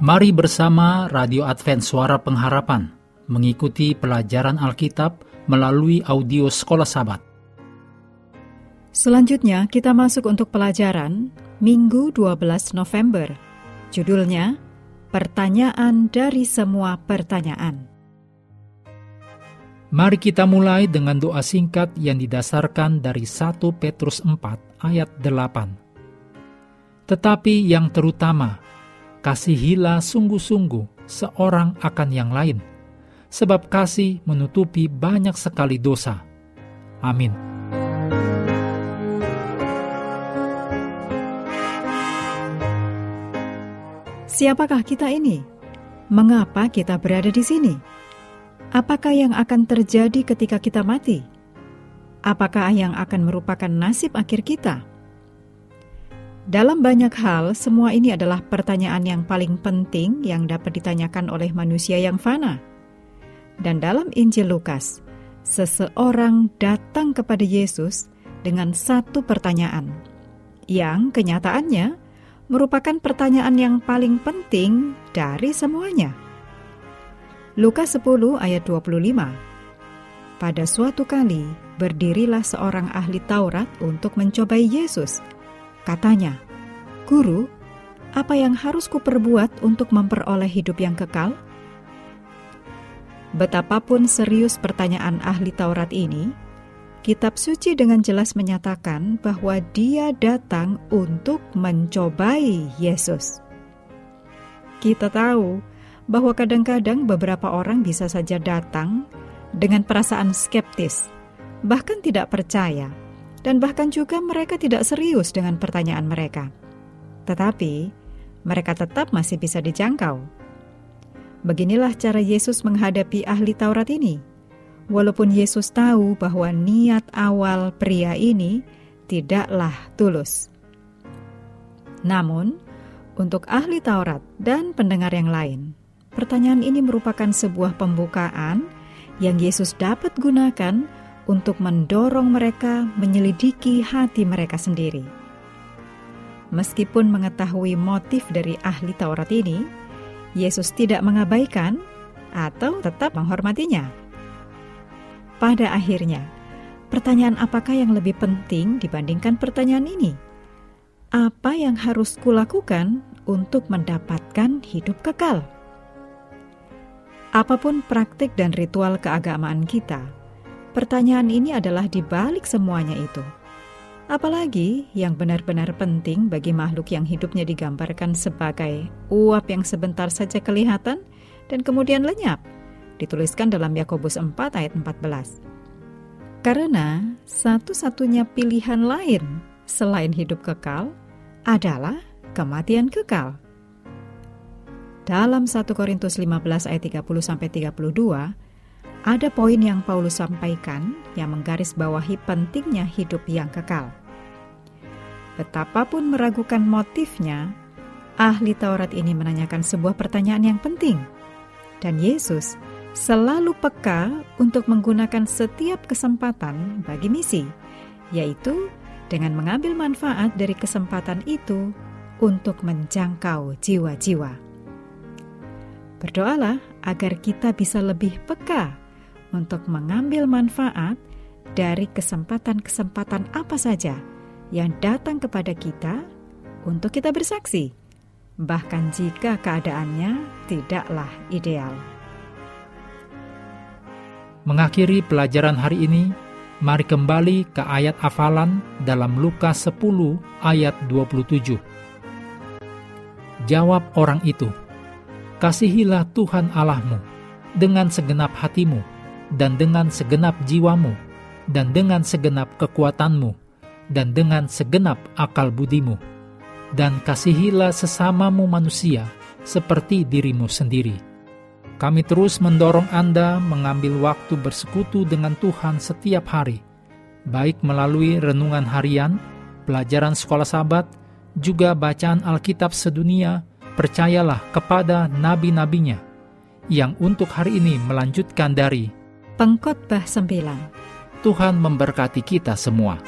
Mari bersama Radio Advent Suara Pengharapan mengikuti pelajaran Alkitab melalui audio Sekolah Sabat. Selanjutnya kita masuk untuk pelajaran Minggu 12 November. Judulnya Pertanyaan dari Semua Pertanyaan. Mari kita mulai dengan doa singkat yang didasarkan dari 1 Petrus 4 ayat 8. Tetapi yang terutama, kasihilah sungguh-sungguh seorang akan yang lain, sebab kasih menutupi banyak sekali dosa. Amin. Siapakah kita ini? Mengapa kita berada di sini? Apakah yang akan terjadi ketika kita mati? Apakah yang akan merupakan nasib akhir kita? Dalam banyak hal, semua ini adalah pertanyaan yang paling penting yang dapat ditanyakan oleh manusia yang fana. Dan dalam Injil Lukas, seseorang datang kepada Yesus dengan satu pertanyaan, yang kenyataannya merupakan pertanyaan yang paling penting dari semuanya. Lukas 10 ayat 25 Pada suatu kali, berdirilah seorang ahli Taurat untuk mencobai Yesus – Katanya, Guru, apa yang harus kuperbuat untuk memperoleh hidup yang kekal? Betapapun serius pertanyaan ahli Taurat ini, Kitab Suci dengan jelas menyatakan bahwa dia datang untuk mencobai Yesus. Kita tahu bahwa kadang-kadang beberapa orang bisa saja datang dengan perasaan skeptis, bahkan tidak percaya dan bahkan juga mereka tidak serius dengan pertanyaan mereka. Tetapi, mereka tetap masih bisa dijangkau. Beginilah cara Yesus menghadapi ahli Taurat ini. Walaupun Yesus tahu bahwa niat awal pria ini tidaklah tulus. Namun, untuk ahli Taurat dan pendengar yang lain, pertanyaan ini merupakan sebuah pembukaan yang Yesus dapat gunakan untuk mendorong mereka menyelidiki hati mereka sendiri. Meskipun mengetahui motif dari ahli Taurat ini, Yesus tidak mengabaikan atau tetap menghormatinya. Pada akhirnya, pertanyaan apakah yang lebih penting dibandingkan pertanyaan ini? Apa yang harus kulakukan untuk mendapatkan hidup kekal? Apa pun praktik dan ritual keagamaan kita, Pertanyaan ini adalah di balik semuanya itu. Apalagi yang benar-benar penting bagi makhluk yang hidupnya digambarkan sebagai uap yang sebentar saja kelihatan dan kemudian lenyap, dituliskan dalam Yakobus 4 ayat 14. Karena satu-satunya pilihan lain selain hidup kekal adalah kematian kekal. Dalam 1 Korintus 15 ayat 30 sampai 32, ada poin yang Paulus sampaikan yang menggarisbawahi pentingnya hidup yang kekal. Betapapun meragukan motifnya, ahli Taurat ini menanyakan sebuah pertanyaan yang penting. Dan Yesus selalu peka untuk menggunakan setiap kesempatan bagi misi, yaitu dengan mengambil manfaat dari kesempatan itu untuk menjangkau jiwa-jiwa. Berdoalah agar kita bisa lebih peka untuk mengambil manfaat dari kesempatan-kesempatan apa saja yang datang kepada kita untuk kita bersaksi, bahkan jika keadaannya tidaklah ideal. Mengakhiri pelajaran hari ini, mari kembali ke ayat hafalan dalam Lukas 10 ayat 27. Jawab orang itu, Kasihilah Tuhan Allahmu dengan segenap hatimu, dan dengan segenap jiwamu, dan dengan segenap kekuatanmu, dan dengan segenap akal budimu. Dan kasihilah sesamamu manusia seperti dirimu sendiri. Kami terus mendorong Anda mengambil waktu bersekutu dengan Tuhan setiap hari, baik melalui renungan harian, pelajaran sekolah sahabat, juga bacaan Alkitab sedunia, percayalah kepada nabi-nabinya, yang untuk hari ini melanjutkan dari Pengkhotbah 9. Tuhan memberkati kita semua.